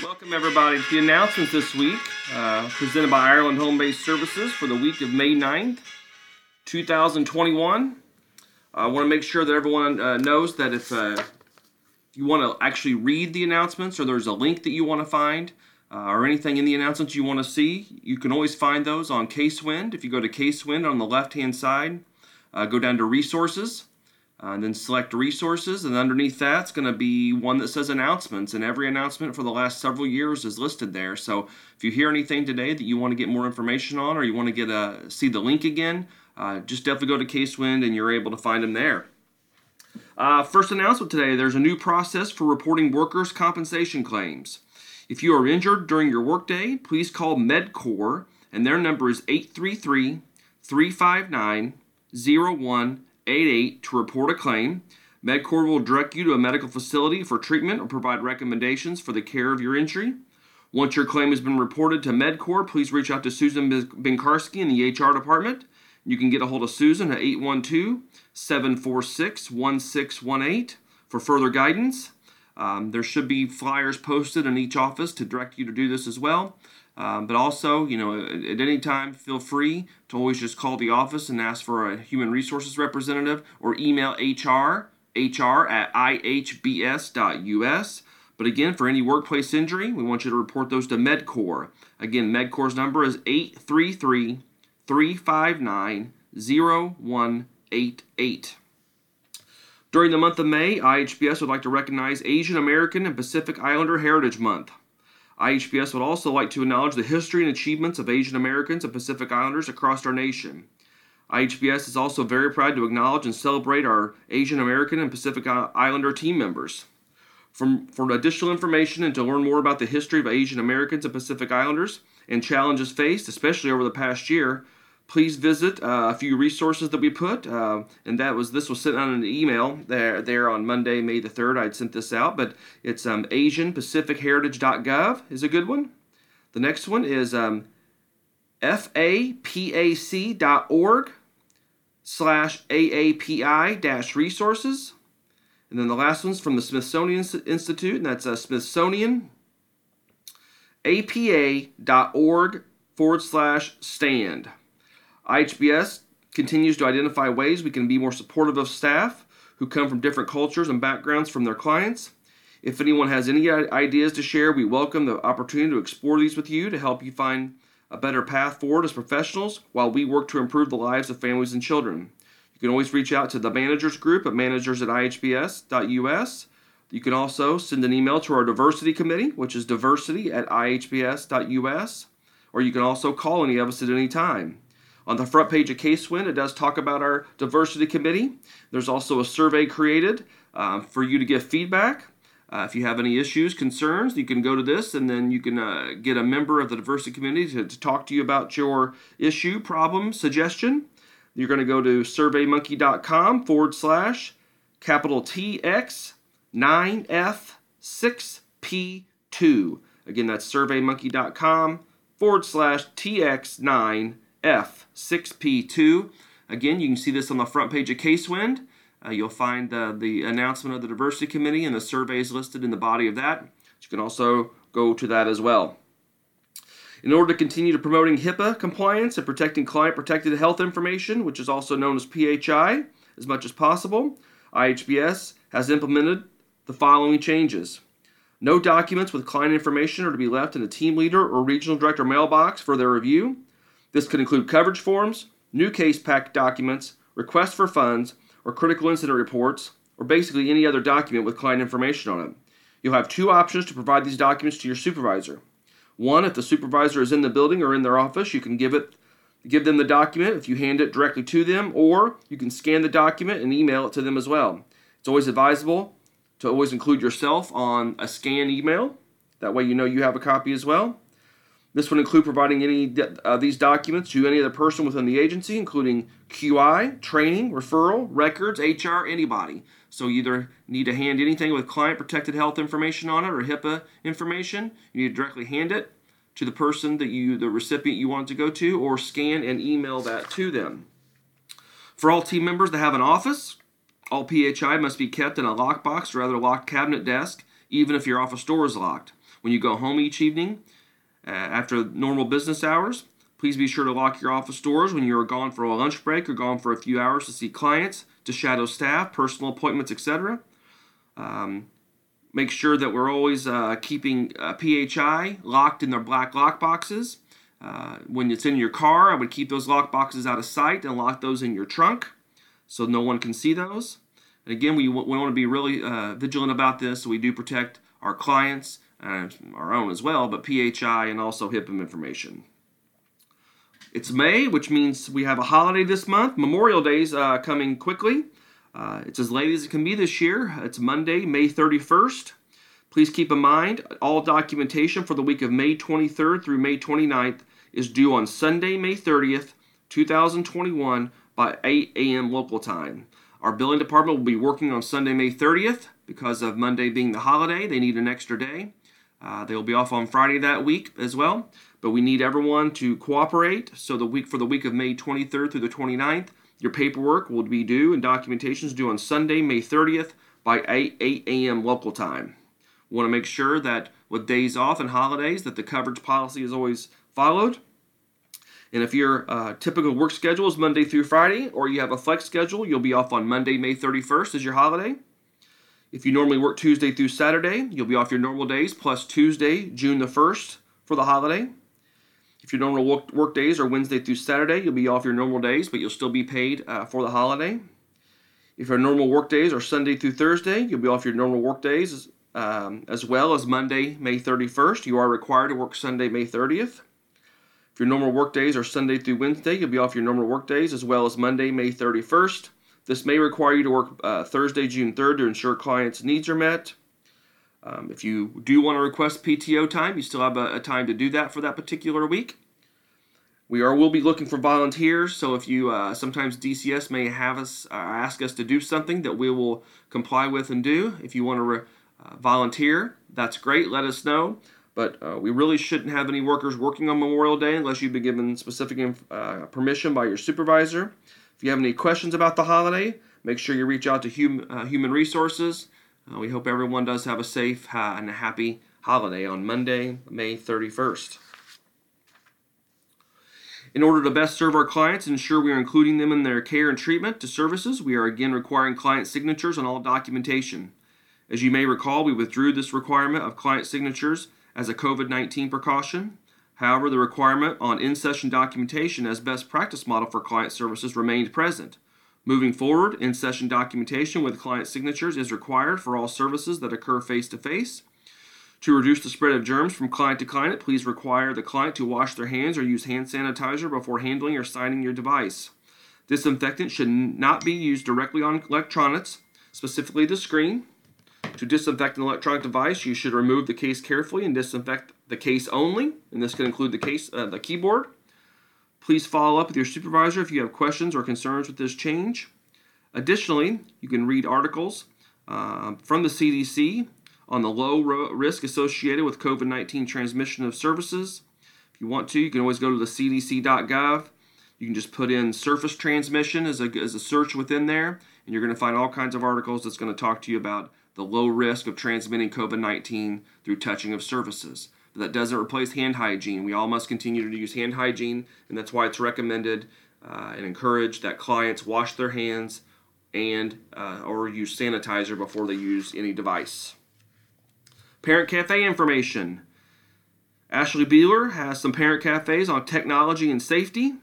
Welcome, everybody, to the announcements this week, uh, presented by Ireland Home Based Services for the week of May 9th, 2021. I want to make sure that everyone uh, knows that if uh, you want to actually read the announcements or there's a link that you want to find uh, or anything in the announcements you want to see, you can always find those on Casewind. If you go to Casewind on the left hand side, uh, go down to Resources. Uh, and then select resources, and underneath that's going to be one that says announcements, and every announcement for the last several years is listed there. So if you hear anything today that you want to get more information on, or you want to get a see the link again, uh, just definitely go to Casewind, and you're able to find them there. Uh, first announcement today: there's a new process for reporting workers' compensation claims. If you are injured during your workday, please call Medcor, and their number is 833 359 01 88 to report a claim. Medcor will direct you to a medical facility for treatment or provide recommendations for the care of your injury. Once your claim has been reported to Medcor, please reach out to Susan Binkarski in the HR department. You can get a hold of Susan at 812 746 1618 for further guidance. Um, there should be flyers posted in each office to direct you to do this as well. Um, but also, you know, at, any time, feel free to always just call the office and ask for a human resources representative or email HR, HR at ihbs.us. But again, for any workplace injury, we want you to report those to Medcor. Again, Medcor's number is 833 359 0188. During the month of May, IHBS would like to recognize Asian American and Pacific Islander Heritage Month. IHBS would also like to acknowledge the history and achievements of Asian Americans and Pacific Islanders across our nation. IHBS is also very proud to acknowledge and celebrate our Asian American and Pacific Islander team members. From, for additional information and to learn more about the history of Asian Americans and Pacific Islanders and challenges faced, especially over the past year, please visit uh, a few resources that we put. Uh, and that was this was sent out in an email there there on Monday, May the third. I'd sent this out, but it's um, AsianPacificHeritage.gov is a good one. The next one is um, fapac.org slash AAPI dash resources. And then the last one's from the Smithsonian Institute, and that's uh, Smithsonian apa.org forward slash stand. IHBS continues to identify ways we can be more supportive of staff who come from different cultures and backgrounds from their clients. If anyone has any ideas to share, we welcome the opportunity to explore these with you to help you find a better path forward as professionals while we work to improve the lives of families and children. You can always reach out to the managers group at managers at ihbs.us. You can also send an email to our diversity committee, which is diversity at ihbs.us, or you can also call any of us at any time. On the front page of Casewind, it does talk about our diversity committee. There's also a survey created um, for you to give feedback. Uh, if you have any issues, concerns, you can go to this and then you can uh, get a member of the diversity committee to, to, talk to you about your issue, problem, suggestion. You're going to go to surveymonkey.com forward slash capital TX 9F6P2. Again, that's surveymonkey.com forward slash TX9 F6P2. Again, you can see this on the front page of Casewind. Uh, you'll find the, the announcement of the diversity committee and the surveys listed in the body of that. You can also go to that as well. In order to continue to promoting HIPAA compliance and protecting client protected health information, which is also known as PHI, as much as possible, IHBS has implemented the following changes. No documents with client information are to be left in a team leader or regional director mailbox for their review. This could include coverage forms, new case pack documents, requests for funds, or critical incident reports, or basically any other document with client information on it. You'll have two options to provide these documents to your supervisor. One, if the supervisor is in the building or in their office, you can give it give them the document if you hand it directly to them, or you can scan the document and email it to them as well. It's always advisable to always include yourself on a scan email. That way you know you have a copy as well. This would include providing any of uh, these documents to any other person within the agency, including QI, training, referral, records, HR, anybody. So you either need to hand anything with client protected health information on it or HIPAA information. You need to directly hand it to the person that you, the recipient you want to go to, or scan and email that to them. For all team members that have an office, all PHI must be kept in a lockbox or other locked cabinet desk, even if your office door is locked. When you go home each evening uh, after normal business hours, please be sure to lock your office doors when you are gone for a lunch break or gone for a few hours to see clients, to shadow staff, personal appointments, etc. Um, make sure that we're always uh, keeping uh, PHI locked in their black lock boxes. Uh, when it's in your car, I would keep those lock boxes out of sight and lock those in your trunk so no one can see those. And again, we, we want to be really uh, vigilant about this so we do protect our clients and our own as well, but PHI and also HIPAA information. It's May, which means we have a holiday this month. Memorial Day's uh, coming quickly. Uh, it's as late as it can be this year. It's Monday, May 31st. Please keep in mind all documentation for the week of May 23rd through May 29th is due on Sunday, May 30th, 2021 by 8 a.m. local time. Our billing department will be working on Sunday, May 30th because of Monday being the holiday. They need an extra day. Uh, they will be off on Friday that week as well, but we need everyone to cooperate. So the week for the week of May 23rd through the 29th, your paperwork will be due and documentation is due on Sunday, May 30th by 8, 8 a.m. local time. We want to make sure that with days off and holidays that the coverage policy is always followed. And if your uh, typical work schedule is Monday through Friday, or you have a flex schedule, you'll be off on Monday, May 31st as your holiday. If you normally work Tuesday through Saturday, you'll be off your normal days plus Tuesday, June the 1st for the holiday. If your normal work, work days are Wednesday through Saturday, you'll be off your normal days, but you'll still be paid uh, for the holiday. If your normal work days are Sunday through Thursday, you'll be off your normal work days um, as well as Monday, May 31st. You are required to work Sunday, May 30th. If your normal work days are Sunday through Wednesday, you'll be off your normal work days as well as Monday, May 31st. This may require you to work uh, Thursday, June 3rd to ensure clients' needs are met. Um, if you do want to request PTO time, you still have a, a, time to do that for that particular week. We are will be looking for volunteers, so if you uh, sometimes DCS may have us uh, ask us to do something that we will comply with and do. If you want to re- uh, volunteer, that's great. Let us know. But uh, we really shouldn't have any workers working on Memorial Day unless you've been given specific uh, permission by your supervisor. If you have any questions about the holiday, make sure you reach out to hum, uh, Human Resources. Uh, we hope everyone does have a safe uh, and a happy holiday on Monday, May 31st. In order to best serve our clients and ensure we are including them in their care and treatment to services, we are again requiring client signatures on all documentation. As you may recall, we withdrew this requirement of client signatures as a COVID 19 precaution. However, the requirement on in session documentation as best practice model for client services remained present. Moving forward, in session documentation with client signatures is required for all services that occur face to face. To reduce the spread of germs from client to client, please require the client to wash their hands or use hand sanitizer before handling or signing your device. Disinfectant should not be used directly on electronics, specifically the screen. To disinfect an electronic device, you should remove the case carefully and disinfect the case only, and this can include the case, uh, the keyboard. Please follow up with your supervisor if you have questions or concerns with this change. Additionally, you can read articles uh, from the CDC on the low risk associated with COVID 19 transmission of services. If you want to, you can always go to the cdc.gov. You can just put in surface transmission as a, as a search within there, and you're going to find all kinds of articles that's going to talk to you about the low risk of transmitting COVID 19 through touching of surfaces. But that doesn't replace hand hygiene. We all must continue to use hand hygiene, and that's why it's recommended uh, and encouraged that clients wash their hands and uh, or use sanitizer before they use any device. Parent Cafe information. Ashley Beeler has some parent cafes on technology and safety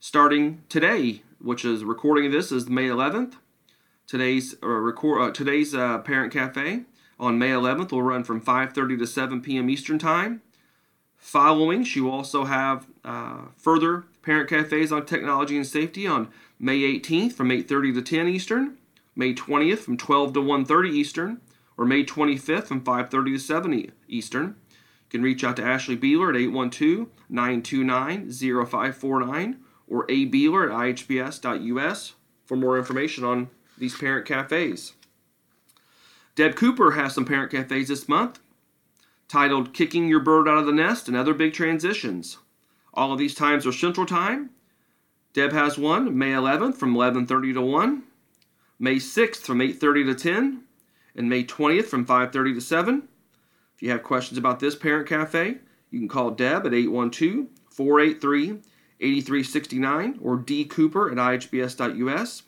starting today, which is recording of this is May 11th. Today's record uh, today's uh, parent cafe on May 11th will run from 5:30 to 7 p.m. Eastern Time. Following, she will also have uh, further parent cafes on technology and safety on May 18th from 8:30 to 10 Eastern, May 20th from 12 to 1:30 Eastern, or May 25th from 5:30 to 7 Eastern. You can reach out to Ashley Beeler at 812-929-0549 or abeeler at ihbs.us for more information on these parent cafes. Deb Cooper has some parent cafes this month titled Kicking Your Bird Out of the Nest and Other Big Transitions. All of these times are Central Time. Deb has one May 11th from 11:30 to 1, May 6th from 8:30 to 10, and May 20th from 5:30 to 7. If you have questions about this Parent Cafe, you can call Deb at 812 483 8369 or D Cooper at ihbs.us.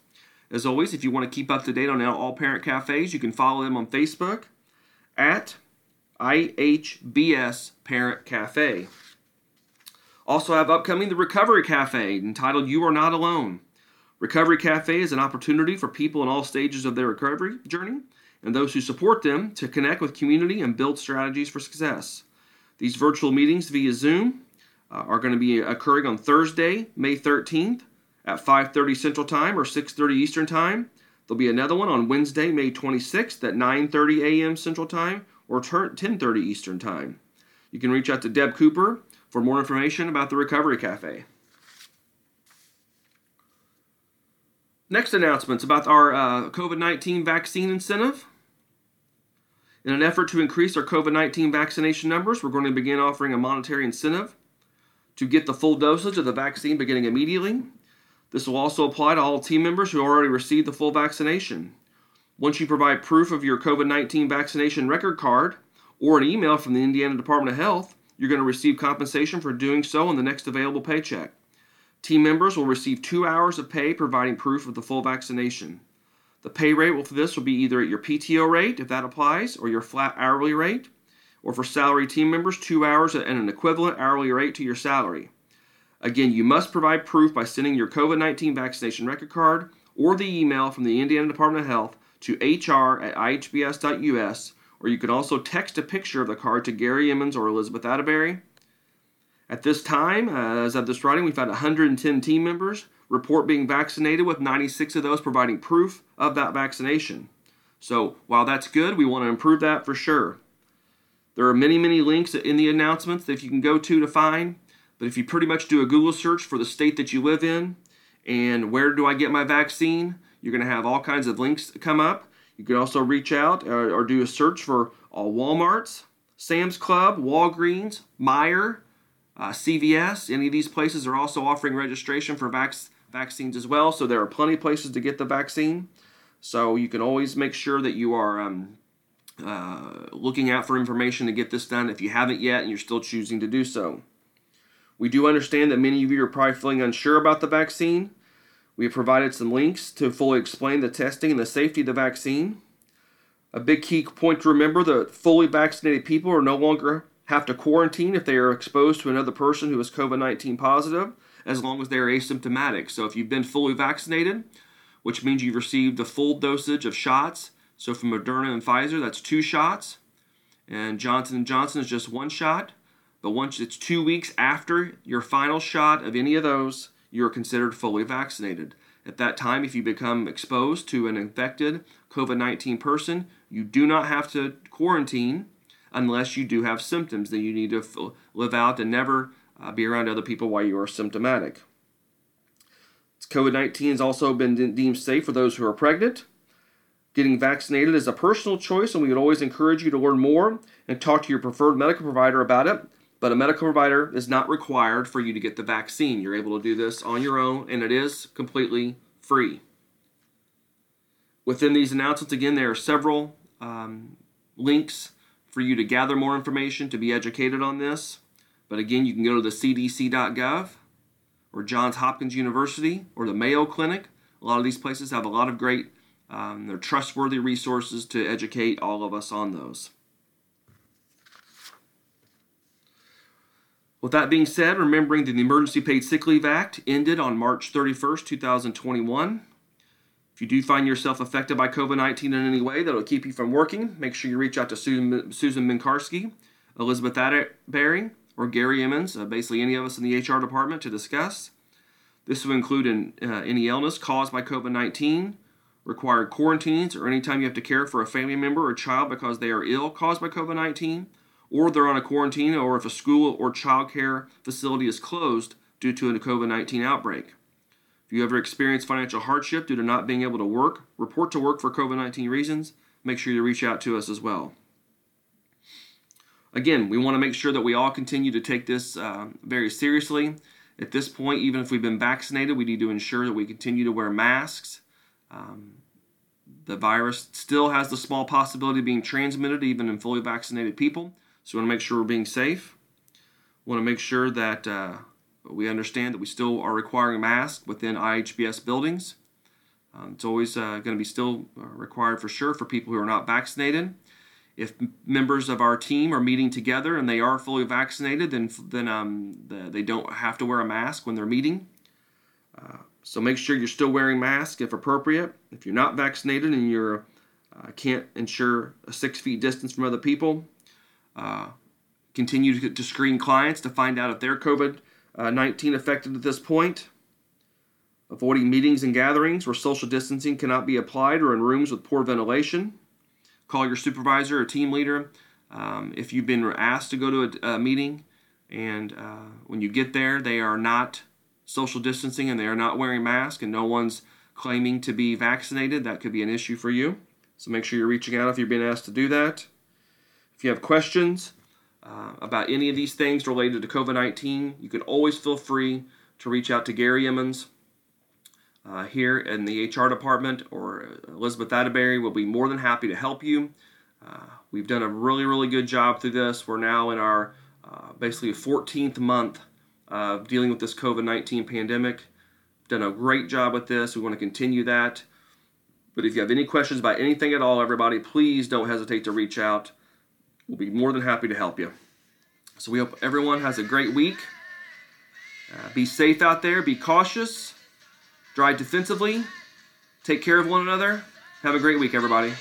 As always, if you want to keep up to date on all parent cafes, you can follow them on Facebook at IHBS Parent Cafe. Also, have upcoming the Recovery Cafe entitled You Are Not Alone. Recovery Cafe is an opportunity for people in all stages of their recovery journey and those who support them to connect with community and build strategies for success. These virtual meetings via Zoom uh, are going to be occurring on Thursday, May 13th at 5:30 Central Time or 6:30 Eastern Time. There'll be another one on Wednesday, May 26th at 9:30 a.m. Central Time or 10:30 Eastern Time. You can reach out to Deb Cooper for more information about the Recovery Cafe. Next announcements about our uh, COVID 19 vaccine incentive. In an effort to increase our COVID 19 vaccination numbers, we're going to begin offering a monetary incentive to get the full dosage of the vaccine beginning immediately. This will also apply to all team members who already received the full vaccination. Once you provide proof of your COVID 19 vaccination record card or an email from the Indiana Department of Health, you're going to receive compensation for doing so on the next available paycheck. Team members will receive two hours of pay providing proof of the full vaccination. The pay rate for this will be either at your PTO rate, if that applies, or your flat hourly rate, or for salary team members, two hours at an equivalent hourly rate to your salary. Again, you must provide proof by sending your COVID 19 vaccination record card or the email from the Indiana Department of Health to hr at ihbs.us, or you can also text a picture of the card to Gary Emmons or Elizabeth Atterbury. At this time, uh, as of this writing, we've had 110 team members report being vaccinated, with 96 of those providing proof of that vaccination. So, while that's good, we want to improve that for sure. There are many, many links in the announcements that you can go to to find. But if you pretty much do a Google search for the state that you live in and where do I get my vaccine, you're going to have all kinds of links come up. You can also reach out or, or do a search for all Walmarts, Sam's Club, Walgreens, Meijer, uh, CVS. Any of these places are also offering registration for vac- vaccines as well. So there are plenty of places to get the vaccine. So you can always make sure that you are um, uh, looking out for information to get this done if you haven't yet and you're still choosing to do so. We do understand that many of you are probably feeling unsure about the vaccine. We have provided some links to fully explain the testing and the safety of the vaccine. A big key point to remember that fully vaccinated people are no longer have to quarantine if they are exposed to another person who is COVID 19 positive, as long as they are asymptomatic. So if you've been fully vaccinated, which means you've received the full dosage of shots, so from Moderna and Pfizer, that's two shots, and Johnson & Johnson is just one shot. But once it's two weeks after your final shot of any of those, you're considered fully vaccinated. At that time, if you become exposed to an infected COVID 19 person, you do not have to quarantine unless you do have symptoms that you need to live out and never uh, be around other people while you are symptomatic. COVID 19 has also been deemed safe for those who are pregnant. Getting vaccinated is a personal choice, and we would always encourage you to learn more and talk to your preferred medical provider about it but a medical provider is not required for you to get the vaccine. You're able to do this on your own, and it is completely free. Within these announcements, again, there are several um, links for you to gather more information, to be educated on this. But again, you can go to the cdc.gov or Johns Hopkins University or the Mayo Clinic. A lot of these places have a lot of great, um, they're trustworthy resources to educate all of us on those. With that being said, remembering that the Emergency Paid Sick Leave Act ended on March 31st, 2021. If you do find yourself affected by COVID 19 in any way that will keep you from working, make sure you reach out to Susan, Susan Minkarski, Elizabeth Atterbury, or Gary Emmons, uh, basically any of us in the HR department, to discuss. This will include uh, any illness caused by COVID 19, required quarantines, or any time you have to care for a family member or child because they are ill caused by COVID 19 or they're on a quarantine, or if a school or childcare facility is closed due to a COVID 19 outbreak. If you ever experience financial hardship due to not being able to work, report to work for COVID 19 reasons, make sure you reach out to us as well. Again, we want to make sure that we all continue to take this uh, very seriously. At this point, even if we've been vaccinated, we need to ensure that we continue to wear masks. Um, the virus still has the small possibility of being transmitted even in fully vaccinated people. So we want to make sure we're being safe. We want to make sure that uh, we understand that we still are requiring masks within IHBS buildings. Um, it's always uh, going to be still uh, required for sure for people who are not vaccinated. If members of our team are meeting together and they are fully vaccinated, then then um, the, they don't have to wear a mask when they're meeting. Uh, so make sure you're still wearing masks if appropriate. If you're not vaccinated and you uh, can't ensure a six feet distance from other people, uh, continue to, to, screen clients to find out if they're COVID uh, 19 affected at this point. Avoiding meetings and gatherings where social distancing cannot be applied or in rooms with poor ventilation. Call your supervisor or team leader um, if you've been asked to go to a, a meeting and uh, when you get there they are not social distancing and they are not wearing masks and no one's claiming to be vaccinated, that could be an issue for you. So make sure you're reaching out if you're being asked to do that. If you have questions uh, about any of these things related to COVID 19, you can always feel free to reach out to Gary Emmons uh, here in the HR department or Elizabeth Atterbury will be more than happy to help you. Uh, we've done a really, really good job through this. We're now in our uh, basically 14th month of dealing with this COVID 19 pandemic. Done a great job with this. We want to continue that. But if you have any questions about anything at all, everybody, please don't hesitate to reach out. We'll be more than happy to help you. So we hope everyone has a great week. Uh, be safe out there, be cautious, drive defensively, take care of one another. Have a great week, everybody.